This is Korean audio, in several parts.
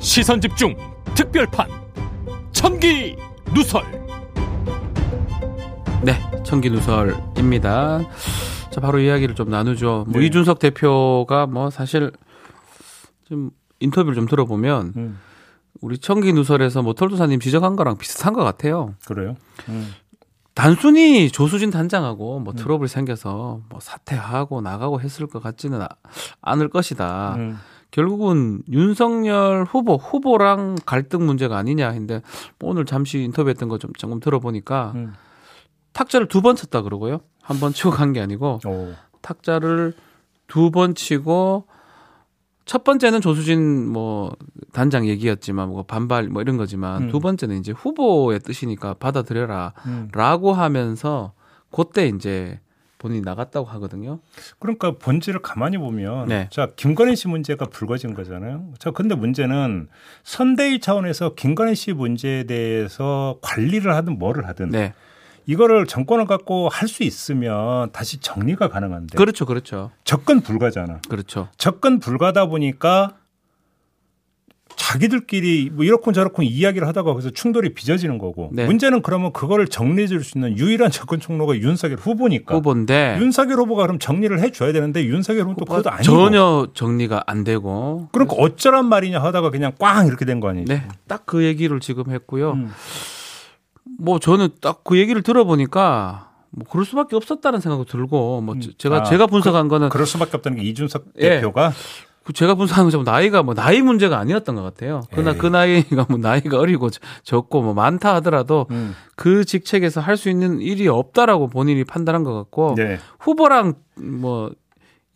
시선 집중 특별판 천기 누설 네, 청기 누설입니다. 자, 바로 이야기를 좀 나누죠. 뭐 네. 이준석 대표가 뭐 사실 좀 인터뷰를 좀 들어보면 음, 우리 청기 누설에서 뭐 털도사님 지적한 거랑 비슷한 것 같아요. 그래요? 음. 단순히 조수진 단장하고 뭐 트러블 생겨서 뭐 사퇴하고 나가고 했을 것 같지는 아- 않을 것이다. 음. 결국은 윤석열 후보 후보랑 갈등 문제가 아니냐 했는데 뭐 오늘 잠시 인터뷰했던 거 좀 조금 들어보니까 음. 탁자를 두 번 쳤다 그러고요. 한 번 치고 간 게 아니고 오. 탁자를 두 번 치고 첫 번째는 조수진 뭐 단장 얘기였지만 뭐 반발 뭐 이런 거지만 음. 두 번째는 이제 후보의 뜻이니까 받아들여라라고 음. 하면서 그때 이제 본인이 나갔다고 하거든요. 그러니까 본질을 가만히 보면 네. 자 김건희 씨 문제가 불거진 거잖아요. 자 근데 문제는 선대위 차원에서 김건희 씨 문제에 대해서 관리를 하든 뭐를 하든 네. 이거를 정권을 갖고 할 수 있으면 다시 정리가 가능한데 그렇죠. 그렇죠. 접근 불가잖아. 그렇죠. 접근 불가다 보니까 자기들끼리 뭐 이렇고 저렇고 이야기를 하다가 거기서 충돌이 빚어지는 거고 네. 문제는 그러면 그거를 정리해 줄 수 있는 유일한 접근 총로가 윤석열 후보니까 후보인데 윤석열 후보가 그럼 정리를 해 줘야 되는데 윤석열 후보도 그것도 아니고 전혀 정리가 안 되고 그러니까 어쩌란 말이냐 하다가 그냥 꽝 이렇게 된 거 아니에요? 네. 딱 그 얘기를 지금 했고요. 음. 뭐 저는 딱 그 얘기를 들어보니까 뭐 그럴 수밖에 없었다는 생각도 들고 뭐 제- 제가 아, 제가 분석한 거는 그럴 수밖에 없다는 게 이준석 예. 대표가 그 제가 분석한 것처럼 나이가 뭐 나이 문제가 아니었던 것 같아요. 그러나 에이. 그 나이가 뭐 나이가 어리고 적- 적고 뭐 많다 하더라도 음. 그 직책에서 할 수 있는 일이 없다라고 본인이 판단한 것 같고 네. 후보랑 뭐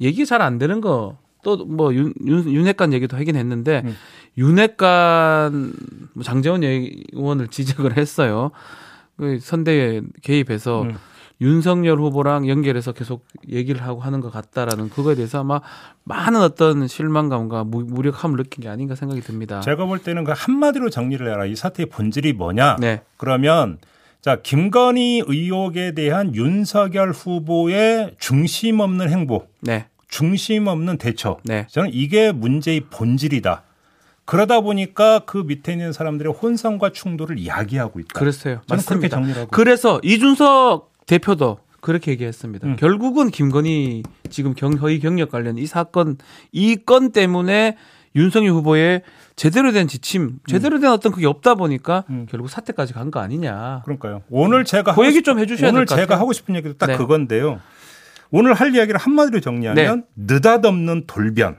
얘기 잘 안 되는 거 또뭐 윤핵관 얘기도 하긴 했는데 음. 윤핵관 뭐 장재원 의원을 지적을 했어요. 그 선대에 개입해서 음. 윤석열 후보랑 연결해서 계속 얘기를 하고 하는 것 같다라는 그거에 대해서 아마 많은 어떤 실망감과 무, 무력함을 느낀 게 아닌가 생각이 듭니다. 제가 볼 때는 그 한마디로 정리를 해라. 이 사태의 본질이 뭐냐? 네, 그러면 자 김건희 의혹에 대한 윤석열 후보의 중심 없는 행보, 네, 중심 없는 대처. 네. 저는 이게 문제의 본질이다. 그러다 보니까 그 밑에 있는 사람들의 혼선과 충돌을 야기하고 있다. 그랬어요. 저는 그렇게 맞습니다. 정리를 하고. 그래서 이준석 대표도 그렇게 얘기했습니다. 음. 결국은 김건희 지금 경허위 경력 관련 이 사건 이 건 때문에 윤석열 후보의 제대로 된 지침, 제대로 된 어떤 그게 없다 보니까 음. 결국 사태까지 간 거 아니냐. 그러니까요. 오늘 제가 그 얘기 싶- 좀 해주셔야 오늘 될것 제가 같아요. 하고 싶은 얘기도 딱 네. 그건데요. 오늘 할 이야기를 한마디로 정리하면 느닷없는 돌변.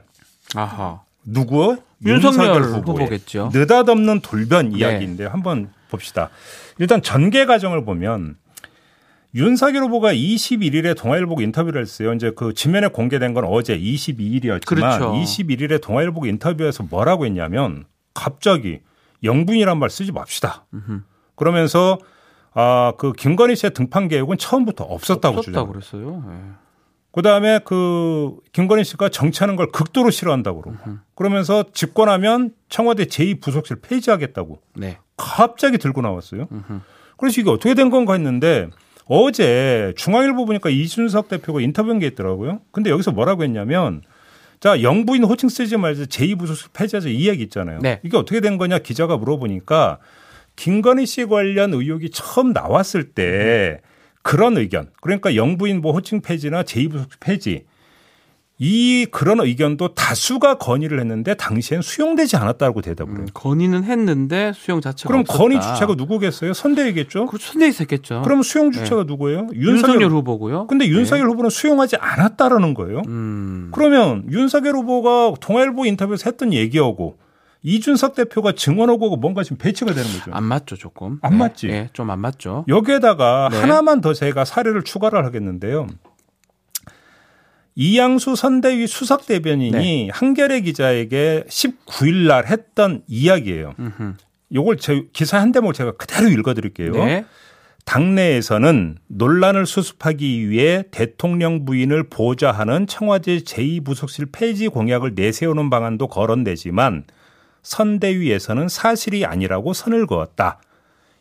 아하. 누구? 윤석열 후보의 후보겠죠. 느닷없는 돌변 네. 이야기인데요. 한번 봅시다. 일단 전개 과정을 보면 윤석열 후보가 21일에 동아일보 인터뷰를 했어요. 이제 그 지면에 공개된 건 어제 22일이었지만 그렇죠. 21일에 동아일보 인터뷰에서 뭐라고 했냐면 갑자기 영분이란 말 쓰지 맙시다. 그러면서 아 그 김건희 씨의 등판 계획은 처음부터 없었다고 주장. 없었다고 그랬어요. 예. 그다음에 그 김건희 씨가 정치하는 걸 극도로 싫어한다고 그러고 그러면서 집권하면 청와대 제2부속실 폐지하겠다고 네. 갑자기 들고 나왔어요. 그래서 이게 어떻게 된 건가 했는데 어제 중앙일보 보니까 이준석 대표가 인터뷰한 게 있더라고요. 근데 여기서 뭐라고 했냐면 자 영부인 호칭 쓰지 말자 제2부속실 폐지하자 이 얘기 있잖아요. 네. 이게 어떻게 된 거냐 기자가 물어보니까 김건희 씨 관련 의혹이 처음 나왔을 때 그런 의견 그러니까 영부인 뭐 호칭 폐지나 제2부속실 폐지 이 그런 의견도 다수가 건의를 했는데 당시엔 수용되지 않았다고 대답을 해요. 음, 건의는 했는데 수용 자체가 그럼 없었다. 건의 주체가 누구겠어요? 선대위겠죠? 그 순대 있었겠죠. 그럼 수용 주체가 누구예요? 윤석열, 후보고요. 근데 윤석열 네. 후보는 수용하지 않았다라는 거예요. 음. 그러면 윤석열 후보가 동아일보 인터뷰에서 했던 얘기하고 이준석 대표가 증언하고 뭔가 지금 배치가 되는 거죠. 안 맞죠, 조금. 안 맞지? 예, 좀안 맞죠. 여기에다가 네. 하나만 더 제가 사례를 추가를 하겠는데요. 이양수 선대위 수석 대변인이 네. 한겨레 기자에게 19일 날 했던 이야기예요. 음흠. 요걸 제 기사 한 대목 제가 그대로 읽어 드릴게요. 네. 당내에서는 논란을 수습하기 위해 대통령 부인을 보좌하는 청와대 제2부속실 폐지 공약을 내세우는 방안도 거론되지만 선대위에서는 사실이 아니라고 선을 그었다.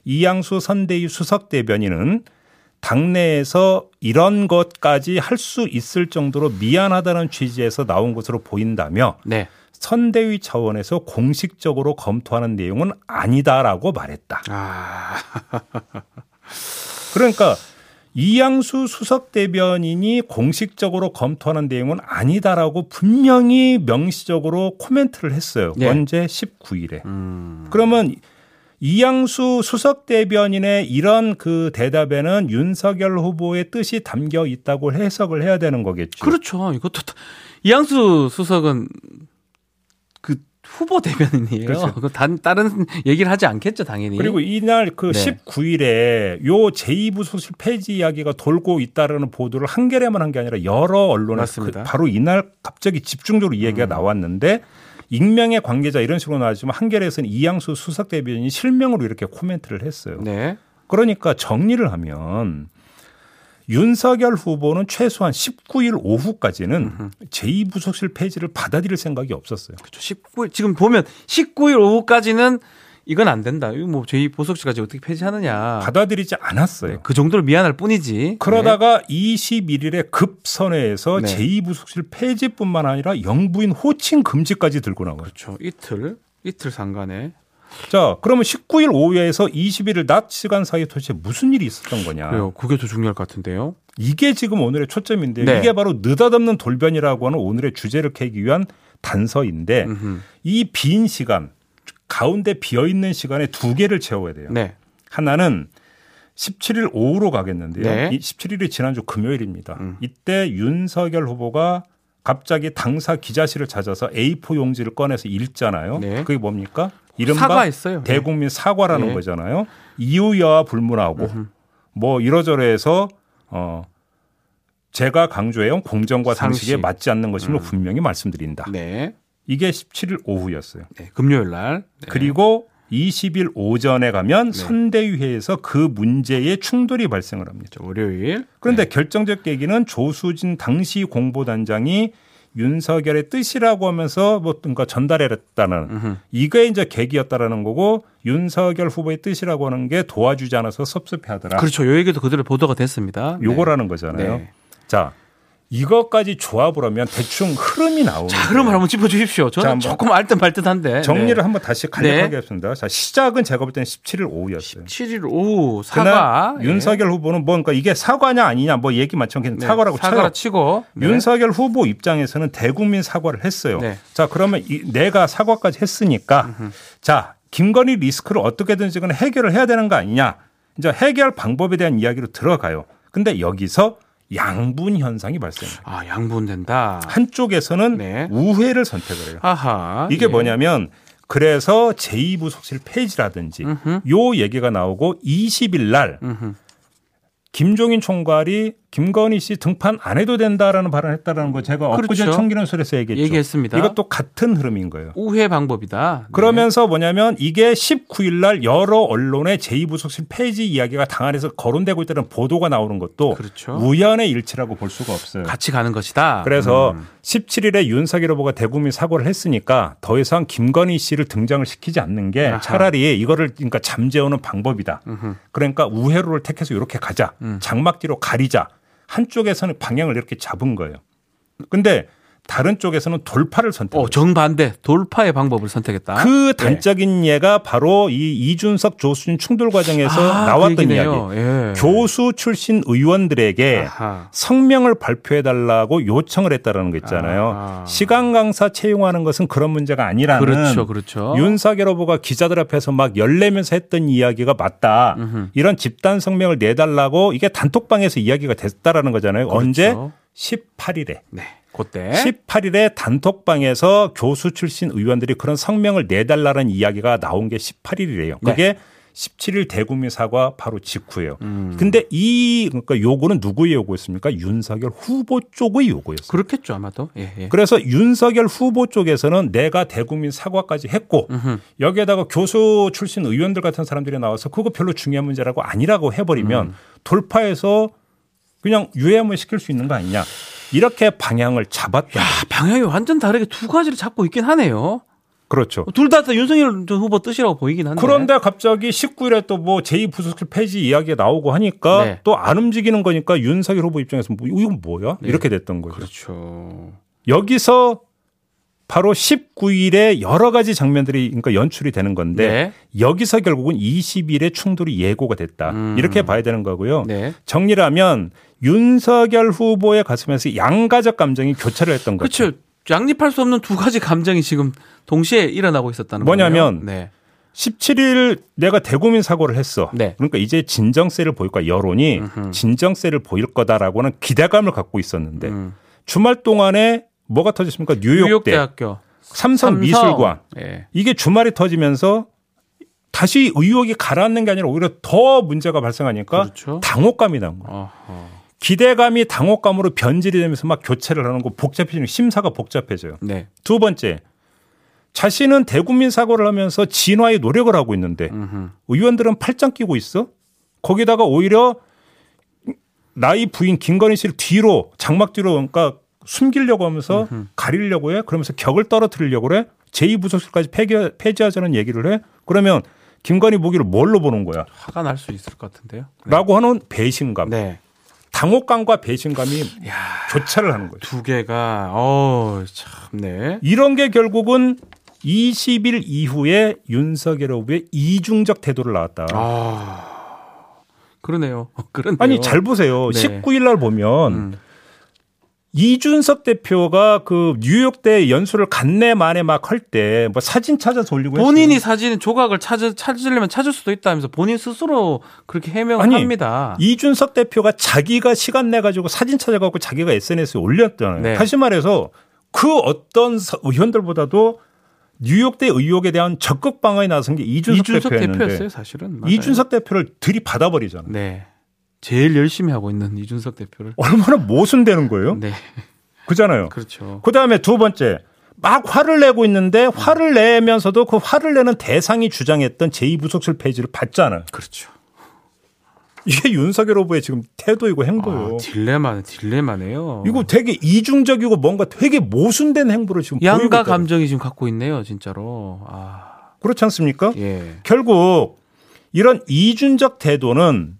이양수 선대위 수석 대변인은 당내에서 이런 것까지 할 수 있을 정도로 미안하다는 취지에서 나온 것으로 보인다며 네. 선대위 차원에서 공식적으로 검토하는 내용은 아니다라고 말했다. 아. 그러니까 이양수 수석 대변인이 공식적으로 검토하는 내용은 아니다라고 분명히 명시적으로 코멘트를 했어요. 네. 언제 19일에. 음. 그러면 이양수 수석 대변인의 이런 그 대답에는 윤석열 후보의 뜻이 담겨 있다고 해석을 해야 되는 거겠죠. 그렇죠. 이것도 다- 이양수 수석은 그 후보 대변인이에요. 그렇죠. 그 단, 다른 얘기를 하지 않겠죠, 당연히. 그리고 이날 그 네. 19일에 요 제2부속실 폐지 이야기가 돌고 있다라는 보도를 한겨레만 한 게 아니라 여러 언론에서 그. 음. 바로 이날 갑자기 집중적으로 이 얘기가 나왔는데 익명의 관계자 이런 식으로 나왔지만 한겨레에서는 이양수 수석 대변인이 실명으로 이렇게 코멘트를 했어요. 네. 그러니까 정리를 하면 윤석열 후보는 최소한 19일 오후까지는 제2부속실 폐지를 받아들일 생각이 없었어요. 그렇죠. 19일 지금 보면 19일 오후까지는 이건 안 된다. 이거 뭐 제2 보석시까지 어떻게 폐지하느냐. 받아들이지 않았어요. 그 정도로 미안할 뿐이지. 그러다가 21일에 급선회에서 네. 제2부속실 폐지뿐만 아니라 영부인 호칭 금지까지 들고 나와요. 그렇죠. 이틀 이틀 상간에 자, 그러면 19일 오후에서 21일 낮 시간 사이에 도대체 무슨 일이 있었던 거냐? 그래요. 그게 더 중요할 것 같은데요. 이게 지금 오늘의 초점인데 네. 이게 바로 느닷없는 돌변이라고 하는 오늘의 주제를 캐기 위한 단서인데. 이 빈 시간 가운데 비어 있는 시간에 두 개를 채워야 돼요. 네. 하나는 17일 오후로 가겠는데요. 네. 이 17일이 지난주 금요일입니다. 음. 이때 윤석열 후보가 갑자기 당사 기자실을 찾아서 A4 용지를 꺼내서 읽잖아요. 네. 그게 뭡니까? 이른바 사과했어요. 네. 대국민 사과라는 네. 거잖아요. 이유야와 불문하고 뭐 이러저러해서 어 제가 강조해온 공정과 상식에 상식. 맞지 않는 것임을 분명히 말씀드린다. 네. 이게 17일 오후였어요. 네. 금요일 날. 네. 그리고 20일 오전에 가면 선대위회에서 그 문제의 충돌이 발생을 합니다. 저 월요일. 그런데 결정적 계기는 조수진 당시 공보단장이 윤석열의 뜻이라고 하면서 뭐 뭔가 전달했다는 이게 이제 계기였다라는 거고 윤석열 후보의 뜻이라고 하는 게 도와주지 않아서 섭섭해하더라. 그렇죠. 요 얘기도 그대로 보도가 됐습니다. 네. 요거라는 거잖아요. 네. 자 이것까지 조합을 하면 대충 흐름이 나오는. 자, 흐름을 한번 짚어 주십시오. 저는 자, 조금 알듯 말듯 한데. 정리를 네. 한번 다시 간략하겠습니다. 자 시작은 제가 볼 때는 17일 오후였어요. 7일 오후 사과. 예. 윤석열 후보는 뭔가 이게 사과냐 아니냐 뭐 얘기 많지만 그냥 네. 사과라고 사과라 쳐요. 치고. 네. 윤석열 후보 입장에서는 대국민 사과를 했어요. 네. 자 그러면 이, 내가 사과까지 했으니까 자 김건희 리스크를 어떻게든지 간 해결을 해야 되는 거 아니냐. 이제 해결 방법에 대한 이야기로 들어가요. 근데 여기서 양분 현상이 발생해요. 아, 양분된다. 한쪽에서는 네. 우회를 선택을 해요. 아하. 이게 예. 뭐냐면 그래서 제2부 속실 폐지라든지 음흠. 요 얘기가 나오고 20일 날 음흠. 김종인 총괄이 김건희 씨 등판 안 해도 된다라는 발언을 했다라는 거 제가 엊그제 그렇죠. 청기년설에서 얘기했죠. 얘기했습니다. 이것도 같은 흐름인 거예요. 우회 방법이다. 네. 그러면서 뭐냐면 이게 19일 날 여러 언론의 제2부속실 폐지 이야기가 당 안에서 거론되고 있다는 보도가 나오는 것도 그렇죠. 우연의 일치라고 볼 수가 없어요. 같이 가는 것이다. 그래서 음. 17일에 윤석열 후보가 대국민 사과를 했으니까 더 이상 김건희 씨를 등장을 시키지 않는 게 아하. 차라리 이거를 그러니까 잠재우는 방법이다. 음흠. 그러니까 우회로를 택해서 이렇게 가자. 음. 장막뒤로 가리자. 한쪽에서는 방향을 이렇게 잡은 거예요. 근데 다른 쪽에서는 돌파를 선택했어요. 어, 정반대 돌파의 방법을 선택했다. 그 단적인 예가 바로 이 이준석 조수진 충돌 과정에서 아, 나왔던 그 이야기. 예. 교수 출신 의원들에게 아하. 성명을 발표해 달라고 요청을 했다라는 거 있잖아요. 아. 시간 강사 채용하는 것은 그런 문제가 아니라는 그렇죠, 그렇죠. 윤석열 후보가 기자들 앞에서 막 열내면서 했던 이야기가 맞다. 음흠. 이런 집단 성명을 내달라고 이게 단톡방에서 이야기가 됐다라는 거잖아요. 언제? 그렇죠. 18일에. 네, 그때 18일에 단톡방에서 교수 출신 의원들이 그런 성명을 내달라는 이야기가 나온 게 18일이래요. 그게 17일 대국민 사과 바로 직후예요. 음. 근데 이 그러니까 요구는 누구의 요구였습니까? 윤석열 후보 쪽의 요구였어요. 그렇겠죠 아마도. 예, 예. 그래서 윤석열 후보 쪽에서는 내가 대국민 사과까지 했고 음흠. 여기에다가 교수 출신 의원들 같은 사람들이 나와서 그거 별로 중요한 문제라고 아니라고 해버리면 음. 돌파해서 그냥 유예물 시킬 수 있는 거 아니냐 이렇게 방향을 잡았던 아, 방향이 완전 다르게 두 가지를 잡고 있긴 하네요. 그렇죠. 둘 다 윤석열 전 후보 뜻이라고 보이긴 한데. 그런데 갑자기 19일에 또 뭐 제2부속실 폐지 이야기가 나오고 하니까 네. 또안 움직이는 거니까 윤석열 후보 입장에서 뭐 이건 뭐야? 네. 이렇게 됐던 거죠. 그렇죠. 여기서 바로 19일에 여러 가지 장면들이 그러니까 연출이 되는 건데 네. 여기서 결국은 20일에 충돌이 예고가 됐다. 음. 이렇게 봐야 되는 거고요. 네. 정리를 하면 윤석열 후보의 가슴에서 양가적 감정이 교차를 했던 거죠. 그렇죠. 양립할 수 없는 두 가지 감정이 지금 동시에 일어나고 있었다는 뭐냐면 거예요. 네. 17일 내가 대국민 사고를 했어. 네. 그러니까 이제 진정세를 보일 거야. 여론이 음흠. 진정세를 보일 거다라고는 기대감을 갖고 있었는데 음. 주말 동안에 뭐가 터졌습니까? 뉴욕대, 뉴욕대 학교 삼성, 미술관 예. 이게 주말에 터지면서 다시 의혹이 가라앉는 게 아니라 오히려 더 문제가 발생하니까 그렇죠. 당혹감이 난 거야. 어허. 기대감이 당혹감으로 변질이 되면서 막 교체를 하는 거 복잡해지는 심사가 복잡해져요. 네. 두 번째, 자신은 대국민 사고를 하면서 진화의 노력을 하고 있는데 음흠. 의원들은 팔짱 끼고 있어? 거기다가 오히려 나이 부인 김건희 씨를 뒤로 장막 뒤로 그러니까 숨기려고 하면서 가리려고 해. 그러면서 격을 떨어뜨리려고 그래. 제2부속실까지 폐기, 폐지하자는 얘기를 해. 그러면 김건희 보기를 뭘로 보는 거야? 화가 날 수 있을 것 같은데요. 네. 라고 하는 배신감. 네. 당혹감과 배신감이 야, 교차를 하는 거예요. 두 개가 어, 참네. 이런 게 결국은 20일 이후에 윤석열 후보의 이중적 태도를 나왔다. 아. 그러네요. 그런데요. 아니 잘 보세요. 네. 19일 날 보면 음. 이준석 대표가 그 뉴욕대 연수를 간내 만에 막 할 때 뭐 사진 찾아서 올리고 본인이 했어요. 사진 조각을 찾으, 찾으려면 찾을 수도 있다면서 본인 스스로 그렇게 해명을 합니다. 이준석 대표가 자기가 시간 내 가지고 사진 찾아갖고 자기가 SNS에 올렸잖아요. 네. 다시 말해서 그 어떤 서- 의원들보다도 뉴욕대 의혹에 대한 적극 방어에 나선 게 이준석, 이준석 대표였는데 대표였어요, 사실은. 맞아요. 이준석 대표를 들이받아 버리잖아요. 네. 제일 열심히 하고 있는 이준석 대표를. 얼마나 모순되는 거예요? 네. 그잖아요. 그렇죠. 그 다음에 두 번째. 막 화를 내고 있는데 화를 내면서도 그 화를 내는 대상이 주장했던 제2부속실 폐지를 받잖아요. 그렇죠. 이게 윤석열 후보의 지금 태도이고 행보예요. 아, 딜레마, 딜레마네요. 이거 되게 이중적이고 뭔가 되게 모순된 행보를 지금 양가. 감정이 지금 갖고 있네요, 진짜로. 아, 그렇지 않습니까? 예. 결국 이런 이준적 태도는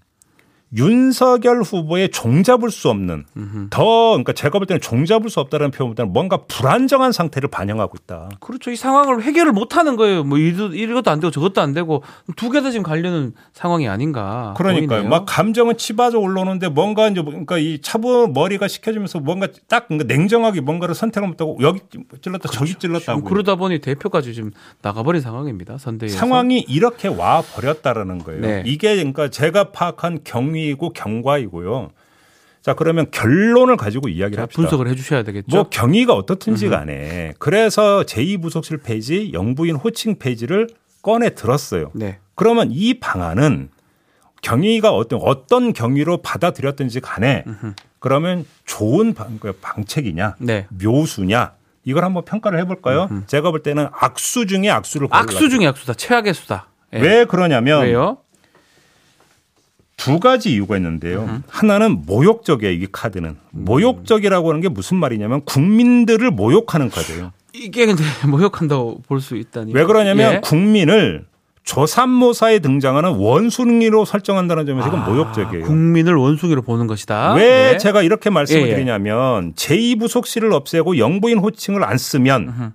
윤석열 후보의 종잡을 수 없는 더 그러니까 제가 볼 때는 종잡을 수 없다는 표현보다는 뭔가 불안정한 상태를 반영하고 있다. 그렇죠. 이 상황을 해결을 못 하는 거예요. 뭐 이도, 이것도 안 되고 저것도 안 되고 두 개 다 지금 가려는 상황이 아닌가. 그러니까요. 보이네요. 막 감정은 치받아 올라오는데 뭔가 이제 뭐 그러니까 이 차분 머리가 식혀지면서 뭔가 딱 그러니까 냉정하게 뭔가를 선택을 못하고 여기 찔렀다 저기 찔렀다고 그러다 보니 대표까지 지금 나가버린 상황입니다. 선대위에서. 상황이 이렇게 와 버렸다라는 거예요. 네. 이게 그러니까 제가 파악한 경위 이고 경과이고요. 자 그러면 결론을 가지고 이야기를 자, 합시다. 분석을 해 주셔야 되겠죠. 뭐 경위가 어떻든지 간에 그래서 제2부속실 폐지, 영부인 호칭 폐지를 꺼내 들었어요. 네. 그러면 이 방안은 경위가 어떤 어떤 경위로 받아들였든지 간에 그러면 좋은 방, 그 방책이냐, 네. 묘수냐 이걸 한번 평가를 해볼까요? 제가 볼 때는 악수 중에 악수를 악수 중에 악수다. 최악의 수다. 예. 왜 그러냐면 왜요? 두 가지 이유가 있는데요. 하나는 모욕적이에요. 이 카드는 모욕적이라고 하는 게 무슨 말이냐면 국민들을 모욕하는 카드예요. 이게 근데 모욕한다고 볼 수 있다니. 왜 그러냐면 예. 국민을 조삼모사에 등장하는 원숭이로 설정한다는 점에서 이건 아, 모욕적이에요. 국민을 원숭이로 보는 것이다. 왜 네. 제가 이렇게 말씀을 예, 예. 드리냐면 제2부속실을 없애고 영부인 호칭을 안 쓰면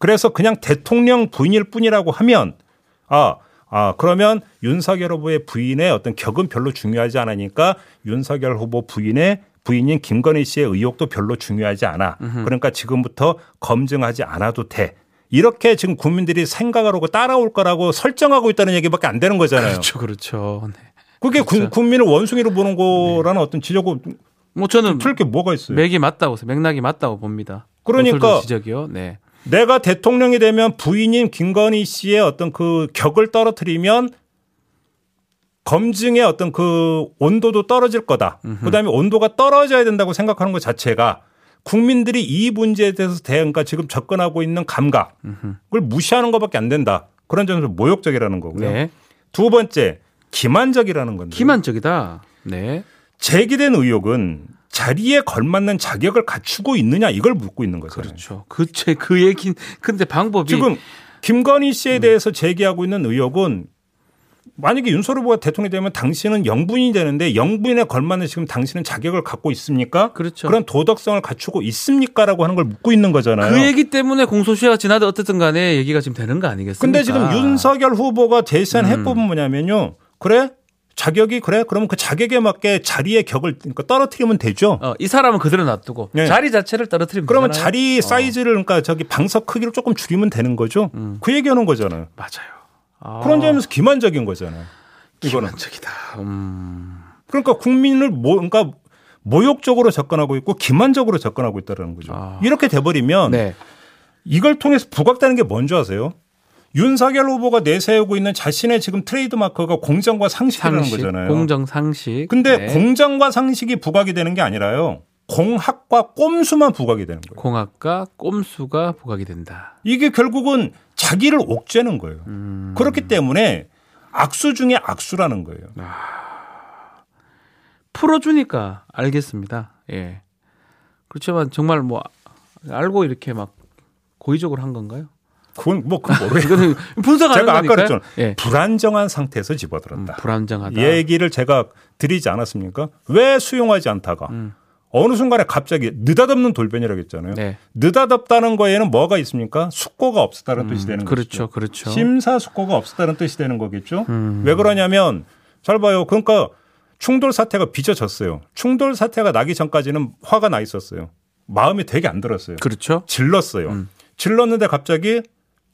그래서 그냥 대통령 부인일 뿐이라고 하면 아, 아 그러면 윤석열 후보의 부인의 어떤 격은 별로 중요하지 않으니까 윤석열 후보 부인의 부인인 김건희 씨의 의혹도 별로 중요하지 않아. 그러니까 지금부터 검증하지 않아도 돼. 이렇게 지금 국민들이 생각을 하고 따라올 거라고 설정하고 있다는 얘기밖에 안 되는 거잖아요. 그렇죠, 그렇죠. 네. 그게 그렇죠. 국- 국민을 원숭이로 보는 거라는 어떤 지적고 뭐 저는 틀게 뭐가 있어요? 맥이 맞다고 맥락이 맞다고 봅니다. 그러니까 지적이요. 네. 내가 대통령이 되면 부인인 김건희 씨의 어떤 그 격을 떨어뜨리면 검증의 어떤 그 온도도 떨어질 거다. 그 다음에 온도가 떨어져야 된다고 생각하는 것 자체가 국민들이 이 문제에 대해서 대응과 지금 접근하고 있는 감각 그걸 무시하는 것밖에 안 된다. 그런 점에서 모욕적이라는 거고요. 네. 두 번째 기만적이라는 건데 기만적이다. 네. 제기된 의혹은 자리에 걸맞는 자격을 갖추고 있느냐 이걸 묻고 있는 거잖아요. 그렇죠. 그제 그 얘기 근데 방법이 지금 김건희 음. 씨에 대해서 제기하고 있는 의혹은 만약에 윤석열 후보가 대통령이 되면 당신은 영부인이 되는데 영부인에 걸맞는 지금 당신은 자격을 갖고 있습니까? 그렇죠. 런 도덕성을 갖추고 있습니까라고 하는 걸 묻고 있는 거잖아요. 그 얘기 때문에 공소시효가 지나도 어쨌든 간에 얘기가 지금 되는 거 아니겠습니까? 근데 지금 윤석열 후보가 제시한 음. 해법은 뭐냐면요. 그래? 자격이 그래? 그러면 그 자격에 맞게 자리의 격을 그러니까 떨어뜨리면 되죠. 어, 이 사람은 그대로 놔두고 네. 자리 자체를 떨어뜨리면 그러면 되잖아요. 자리 어, 사이즈를 그러니까 저기 방석 크기를 조금 줄이면 되는 거죠. 그 얘기하는 거잖아요. 맞아요. 아, 그런 점에서 기만적인 거잖아요. 이거는 기만적이다. 음. 그러니까 국민을 모, 그러니까 모욕적으로 접근하고 있고 기만적으로 접근하고 있다는 거죠. 아. 이렇게 돼버리면 네. 이걸 통해서 부각되는 게 뭔지 아세요? 윤석열 후보가 내세우고 있는 자신의 지금 트레이드 마크가 공정과 상식이라는 상식, 거잖아요. 공정 상식. 근데 네. 공정과 상식이 부각이 되는 게 아니라요. 공학과 꼼수만 부각이 되는 거예요. 공학과 꼼수가 부각이 된다. 이게 결국은 자기를 옥죄는 거예요. 음. 그렇기 때문에 악수 중에 악수라는 거예요. 풀어주니까 알겠습니다. 예. 그렇지만 정말 뭐 알고 이렇게 막 고의적으로 한 건가요? 그건 뭐 그건 모르겠어요. 분석하는 제가 아까. 그랬잖아요. 예. 불안정한 상태에서 음, 집어들었다. 불안정하다. 이 얘기를 제가 드리지 않았습니까? 왜 수용하지 않다가 음. 어느 순간에 갑자기 느닷없는 돌변이라고 했잖아요. 네. 느닷없다는 거에는 뭐가 있습니까? 숙고가 없었다는 뜻이 되는 그렇죠, 것이죠. 그렇죠. 심사숙고가 없었다는 뜻이 되는 거겠죠. 음. 왜 그러냐면 잘 봐요. 그러니까 충돌 사태가 빚어졌어요. 충돌 사태가 나기 전까지는 화가 나 있었어요. 마음이 되게 안 들었어요. 그렇죠. 질렀어요. 음. 질렀는데 갑자기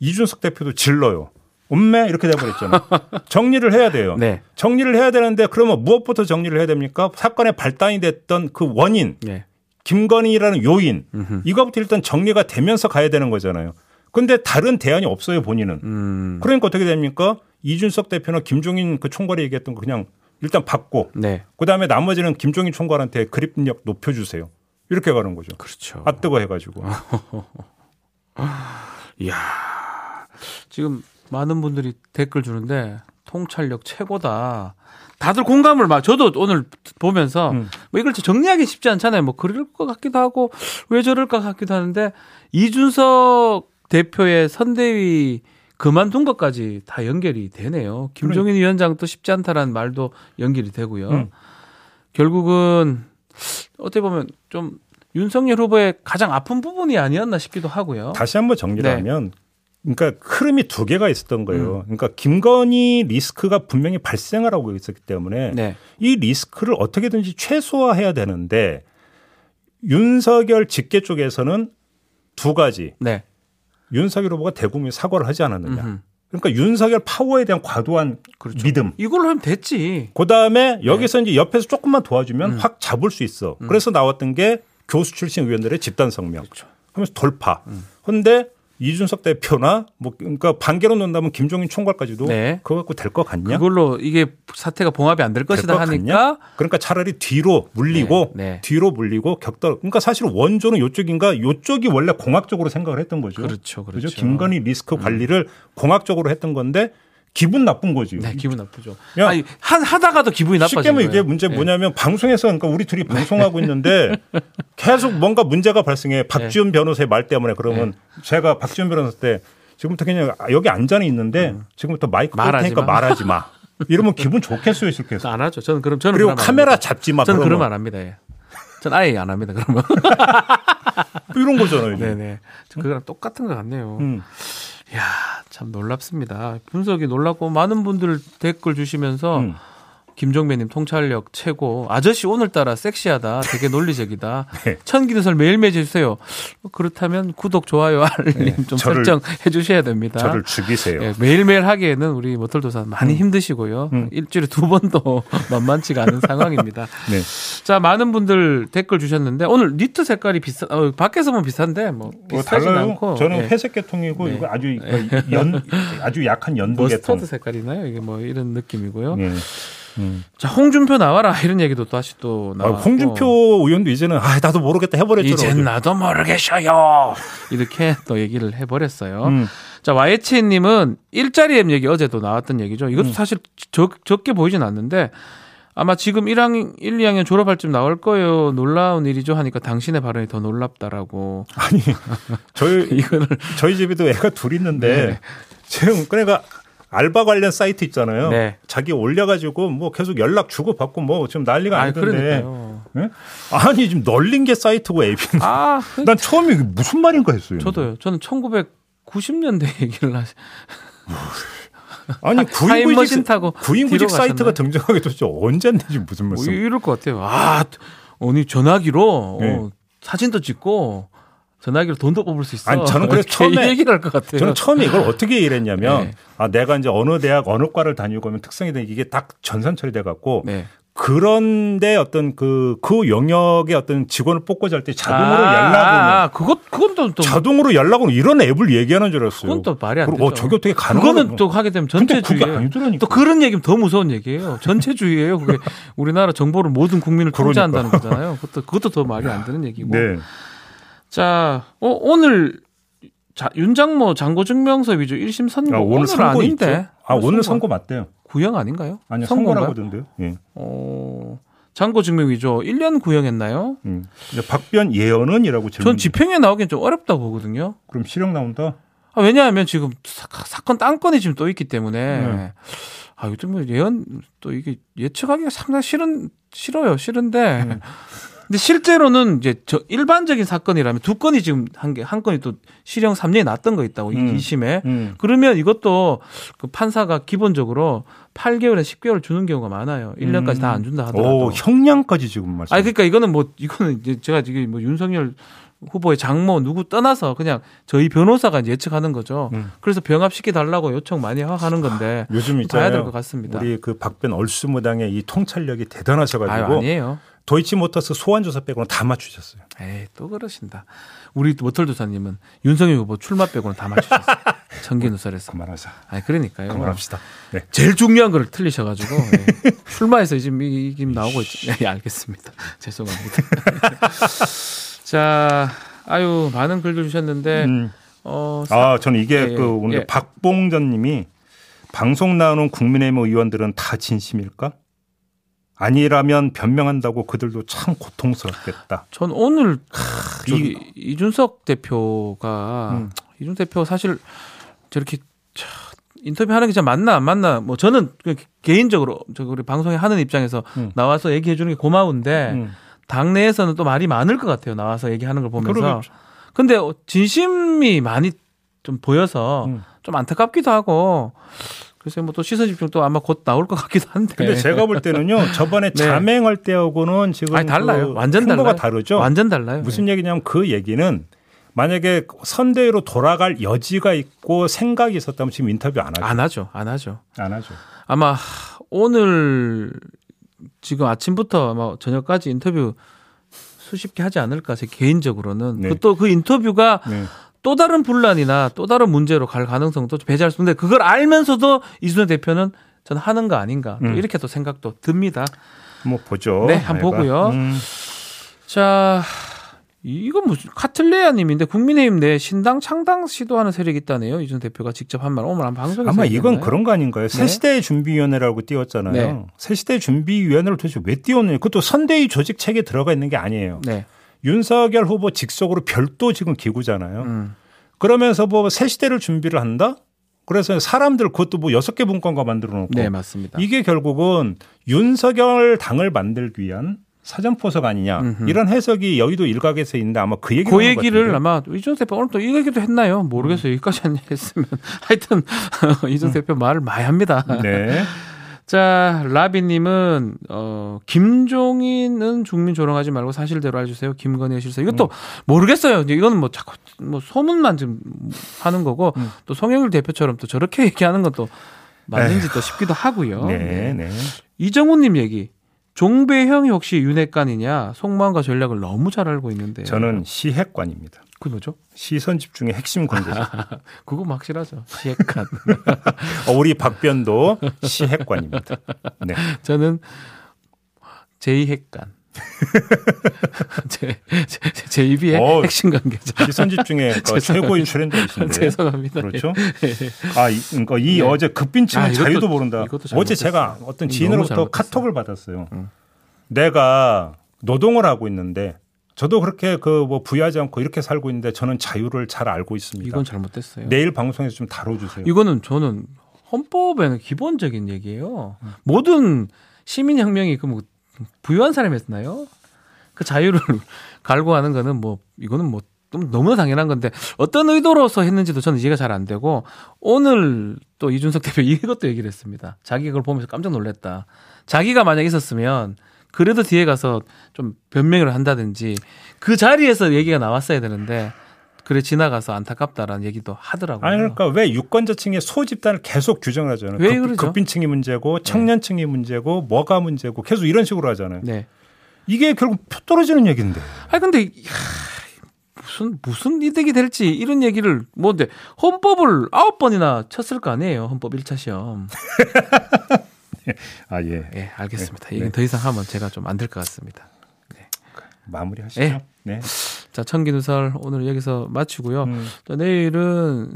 이준석 대표도 질러요. 음매 이렇게 돼버렸잖아요. 정리를 해야 돼요. 네. 정리를 해야 되는데 그러면 무엇부터 정리를 해야 됩니까? 사건의 발단이 됐던 그 원인, 네. 김건희라는 요인, 음흠. 이거부터 일단 정리가 되면서 가야 되는 거잖아요. 근데 다른 대안이 없어요, 본인은. 음. 그러니까 어떻게 됩니까? 이준석 대표는 김종인 그 총괄이 얘기했던 거 그냥 일단 받고 네. 그 다음에 나머지는 김종인 총괄한테 그립력 높여주세요. 이렇게 가는 거죠. 그렇죠. 아 뜨거 해가지고. 이야. 지금 많은 분들이 댓글 주는데 통찰력 최고다. 다들 공감을 막 저도 오늘 보면서 음. 뭐 이걸 정리하기 쉽지 않잖아요. 뭐 그럴 것 같기도 하고 왜 저럴까 같기도 하는데 이준석 대표의 선대위 그만둔 것까지 다 연결이 되네요. 김종인 위원장 도 쉽지 않다라는 말도 연결이 되고요. 음. 결국은 어떻게 보면 좀 윤석열 후보의 가장 아픈 부분이 아니었나 싶기도 하고요. 다시 한번 정리를 네. 하면 그러니까 흐름이 두 개가 있었던 음. 거예요. 그러니까 김건희 리스크가 분명히 발생을 하고 있었기 때문에 네. 이 리스크를 어떻게든지 최소화해야 되는데 윤석열 직계 쪽에서는 두 가지 네. 윤석열 후보가 대국민 사과를 하지 않았느냐. 음흠. 그러니까 윤석열 파워에 대한 과도한 그렇죠. 믿음. 이걸로 하면 됐지. 그 다음에 여기서 이제 옆에서 조금만 도와주면 음. 확 잡을 수 있어. 그래서 나왔던 게 교수 출신 의원들의 집단 성명. 그렇죠. 하면서 돌파. 음. 근데 이준석 대표나 뭐 그러니까 반개로 논다면 김종인 총괄까지도 네. 그거 갖고 될 것 같냐? 그걸로 이게 사태가 봉합이 안 될 것이다 것 하니까 그러니까 차라리 뒤로 물리고 네, 네. 뒤로 물리고 격돌. 그러니까 사실 원조는 요쪽인가 요쪽이 원래 공학적으로 생각을 했던 거죠. 그렇죠, 그렇죠. 김건희 리스크 관리를 공학적으로 했던 건데 기분 나쁜 거지. 네, 기분 나쁘죠. 야, 아니 한 하다가도 기분이 나빠지는 쉽게 하면 이게. 문제 네. 뭐냐면 방송에서 그러니까 우리 둘이 방송하고 있는데 계속 뭔가 문제가 발생해 박지원 변호사의 말 때문에 그러면 네. 제가 박지원 변호사 때 지금부터 그냥 여기 앉아는 있는데 지금부터 마이크 끌 음. 테니까 마. 말하지 마. 이러면 기분 좋겠어요, 싫겠어. 안 하죠. 저는 그럼 저는 그리고 카메라. 잡지 마. 저는 그러면. 그러면 안 합니다. 예. 전 아예 안 합니다. 그러면. 이런 거잖아요. 네네. 그거랑 똑같은 것 같네요. 음. 이야, 참 놀랍습니다. 분석이 놀랍고 많은 분들 댓글 주시면서 음. 김종배님 통찰력 최고. 아저씨 오늘따라 섹시하다. 되게 논리적이다. 네. 천기누설 매일 매일 해주세요. 그렇다면 구독, 좋아요, 알림 좀 저를- 설정해 주셔야 됩니다. 저를 죽이세요. 예, 매일매일 하기에는 우리 모털도사 많이 힘드시고요. 음. 일주일에 두 번도 만만치가 않은 상황입니다. 네. 자, 많은 분들 댓글 주셨는데 오늘 니트 색깔이 비슷, 어, 밖에서 보면 비슷한데 뭐뭐 비슷하진 달라요. 않고. 저는 예. 회색 계통이고 네. 이거 아주 연 아주 약한 연두 계통. 머스터드 색깔이나요? 이게 뭐 이런 느낌이고요. 예. 음. 자, 홍준표 나와라 이런 얘기도 다시 또 아, 나왔고. 홍준표 의원도 이제는 아 나도 모르겠다 해버렸죠. 이젠 나도 모르겠어요. 이렇게 또 얘기를 해버렸어요. 음. 자, YH님은 일자리 앱 얘기 어제도 나왔던 얘기죠. 이것도 음. 사실 적, 적게 보이진 않는데 아마 지금 1학년 1, 2학년 졸업할 쯤 나올 거예요. 놀라운 일이죠 하니까 당신의 발언이 더 놀랍다라고. 아니 저희 이거를 저희 집에도 애가 둘 있는데 네. 지금 그러니까 알바 관련 사이트 있잖아요. 네. 자기 올려가지고 뭐 계속 연락 주고 받고 뭐 지금 난리가 아, 아니던데. 예? 아니 지금 널린 게 사이트고 앱인데. 아, 난 처음에 이게 무슨 말인가 했어요. 저도요. 저는 1990년대 얘기를 하시. 아니 구인구직 타고 구인구직 사이트가? 등장하게 도대체 언제인지 무슨 뭐 말씀? 이럴 것 같아요. 아, 아니 전화기로 네. 어, 사진도 찍고 전화기로 돈도 뽑을 수 있어. 아니, 저는 그래서 처음에- 얘기를 할 것 같아요. 저는 처음에 이걸 어떻게 이해했냐면 네. 아 내가 이제 어느 대학 어느 과를 다니고 하면 특성이 돼 이게 딱 전산 처리 돼 갖고 네. 그런데 어떤 그 그 영역의 어떤 직원을 뽑고자 할 때 자동으로 아, 연락을 아, 아, 그것 그건 또, 또 자동으로 연락을 이런 앱을 얘기하는 줄 알았어요. 그건 또 말이 안 그리고 되죠. 어, 저게 어떻게 가능한 그거는 또 하게 되면 전체주의예요. 또 그런 얘기면 더 무서운 얘기예요. 전체주의예요. 그게 우리나라 정보를 모든 국민을 그러니까. 통제한다는 거잖아요. 그것도 그것도 더 말이 안 되는 얘기고. 네. 자, 어, 오늘 자, 윤장모 장고 증명서 위조 1심 선고 아, 오늘 오늘 선고 아닌데. 있죠? 아 오늘 선고 맞대요. 구형 아닌가요? 아니요 선고인가요? 선고라고 하던데요. 예. 어, 장고 증명 위조 1년 구형했나요? 음. 이제 박변 예언은이라고 질문. 전 집행에 나오긴 좀 어렵다고 보거든요. 그럼 실형 나온다. 아, 왜냐하면 지금 사, 사건 땅건이 지금 또 있기 때문에 네. 아 요즘 뭐 예언 또 이게 예측하기가 상당히 싫은 싫어요 싫은데 음. 근데 실제로는 이제 저 일반적인 사건이라면 두 건이 지금 한 개 한 건이 또 실형 3년이 났던 거 있다고 음. 이 2심에 음. 그러면 이것도 그 판사가 기본적으로 8개월에 10개월 주는 경우가 많아요. 1년까지 음. 다안 준다 하더라도. 오 형량까지 지금 말씀. 아니 그러니까 이거는 뭐 이거는 이제 제가 지금 뭐 윤석열 후보의 장모 누구 떠나서 그냥 저희 변호사가 예측하는 거죠. 음. 그래서 병합시켜 달라고 요청 많이 하는 건데 요즘 봐야 될 있잖아요. 것 같습니다. 우리 그 박변 얼수무당의 이 통찰력이 아유 대단하셔가지고 아니에요. 도이치모터스 소환조사 빼고는 다 맞추셨어요. 에이 또 그러신다. 우리 모털 조사님은 윤석열 후보 출마 빼고는 다 맞추셨어요. 전기 누설에서. 그만하자. 아니 그러니까요. 그만합시다. 네. 제일 중요한 걸 틀리셔가지고 예. 출마해서 지금 이- 지금 나오고 있죠. 예, 알겠습니다. 죄송합니다. 자, 아유 많은 글들 주셨는데 음. 어, 아, 저는 이게 예, 그 오늘 예. 박봉전 님이 방송 나오는 국민의힘 의원들은 다 진심일까? 아니라면 변명한다고 그들도 참 고통스럽겠다. 전 오늘 저기- 이, 이준석 대표가 음. 이준석 대표 사실 저렇게 차, 인터뷰하는 게 진짜 맞나 안 맞나 뭐 저는 그 개인적으로 저 우리 방송에 하는 입장에서 음. 나와서 얘기해 주는 게 고마운데 음. 당내에서는 또 말이 많을 것 같아요 나와서 얘기하는 걸 보면서 그러겠죠. 근데 어, 진심이 많이 좀 보여서 음. 좀 안타깝기도 하고 글쎄 뭐 또 시선 집중 또 아마 곧 나올 것 같기도 한데 근데 제가 볼 때는요 저번에 네. 자맹할 때하고는 지금 아니 달라요 그 완전 달라요 다르죠. 완전 달라요 무슨 얘기냐면 그 얘기는 만약에 선대위로 돌아갈 여지가 있고 생각이 있었다면 지금 인터뷰 안 하죠. 안 하죠 안 하죠 안 하죠. 아마 오늘 지금 아침부터 아마 저녁까지 인터뷰 수십 개 하지 않을까 제 개인적으로는 네. 또그 인터뷰가 네. 또 다른 분란이나 또 다른 문제로 갈 가능성도 배제할 수 있는데 그걸 알면서도 이준석 대표는 저는 하는 거 아닌가 또 음. 이렇게 또 생각도 듭니다. 뭐 보죠. 네, 한번. 보고요. 음. 자, 이건 무슨 카틀레아님인데 국민의힘 내 신당 창당 시도하는 세력이 있다네요. 이준 대표가 직접 한 말 오늘 한 방송에서 아마 이건? 그런 거 아닌가요? 네. 새 시대 준비위원회라고 띄웠잖아요. 네. 새 시대 준비위원회를 도대체 왜 띄웠느냐? 그것도 선대위 조직 체계에 들어가 있는 게 아니에요. 네. 윤석열 후보 직속으로 별도 지금 기구잖아요. 음. 그러면서 뭐 새 시대를 준비를 한다? 그래서 사람들 그것도 뭐 여섯 개 분권과 만들어 놓고 네, 맞습니다. 이게 결국은 윤석열 당을 만들기 위한 사전 포석 아니냐 음흠. 이런 해석이 여의도 일각에서 있는데 아마 그 얘기를 그 얘기를. 아마 이준 대표 오늘 또 이 얘기도 했나요? 모르겠어요. 여기까지 했으면 하여튼 이준 대표 말을 많이 합니다. 네. 자 라비님은 어 김종인은 국민 조롱하지 말고 사실대로 알려주세요. 김건희 실사 이것도 모르겠어요. 이제 이거는 뭐 자꾸 뭐 소문만 좀 하는 거고 음. 또 송영길 대표처럼 또 저렇게 얘기하는 것도 맞는지 또 싶기도 하고요. 네, 네. 이정훈님 얘기. 종배형이 혹시 윤핵관이냐? 속마음과 전략을 너무 잘 알고 있는데. 저는 시핵관입니다. 그 뭐죠? 시선 집중의 핵심 관계죠. 그거 뭐 확실하죠. 시핵관. 어, 우리 박변도 시핵관입니다. 네. 저는 제2핵관. 제, 제, 제 입이의 어, 핵심 관계자. 시선 집중의 그 최고의 트렌드이신데. 죄송합니다. 그렇죠? 아, 이, 그러니까 이 네. 어제 급빈층은 아, 자유도 모른다. 어제. 제가 어떤 지인으로부터 잘못했어요. 카톡을 받았어요. 내가 노동을 하고 있는데 저도 그렇게 그 뭐 부유하지 않고 이렇게 살고 있는데 저는 자유를 잘 알고 있습니다. 이건 잘못됐어요. 내일 방송에서 좀 다뤄주세요. 이거는 저는 헌법에는 기본적인 얘기예요. 모든 시민혁명이 그 뭐 부유한 사람이 했나요? 그 자유를 갈구하는 거는 뭐 이거는 뭐 좀 너무나 당연한 건데 어떤 의도로서 했는지도 저는 이해가 잘 안 되고 오늘 또 이준석 대표 이것도 얘기를 했습니다. 자기 그걸 보면서 깜짝 놀랐다. 자기가 만약 있었으면 그래도 뒤에 가서 좀 변명을 한다든지 그 자리에서 얘기가 나왔어야 되는데 그래 지나가서 안타깝다라는 얘기도 하더라고요. 아니 그러니까 왜 유권자층의 소집단을 계속 규정을 하잖아요. 왜 급- 그러죠? 급빈층이 문제고 청년층이 문제고 뭐가 문제고 계속 이런 식으로 하잖아요. 네. 이게 결국 표 떨어지는 얘기인데. 아니 근데 이야, 무슨 무슨 이득이 될지 이런 얘기를 뭔데 헌법을 아홉 번이나 쳤을 거 아니에요 헌법 1차 시험. 아 예. 예, 알겠습니다. 네. 이게 더 이상 하면 제가 좀 안 될 것 같습니다. 마무리하시죠. 예. 네. 자 청기누설 오늘 여기서 마치고요. 음, 자, 내일은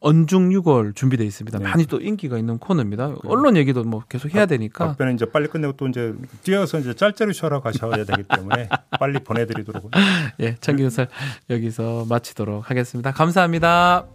언중 6월 준비돼 있습니다. 네. 많이 또 인기가 있는 코너입니다. 언론 얘기도 뭐 계속 해야 되니까 답변은 이제 빨리 끝내고 또 이제 뛰어서 이제 짤짤이 쉬러 가셔야 되기 때문에 빨리 보내드리도록. 예 청기누설 여기서 마치도록 하겠습니다. 감사합니다.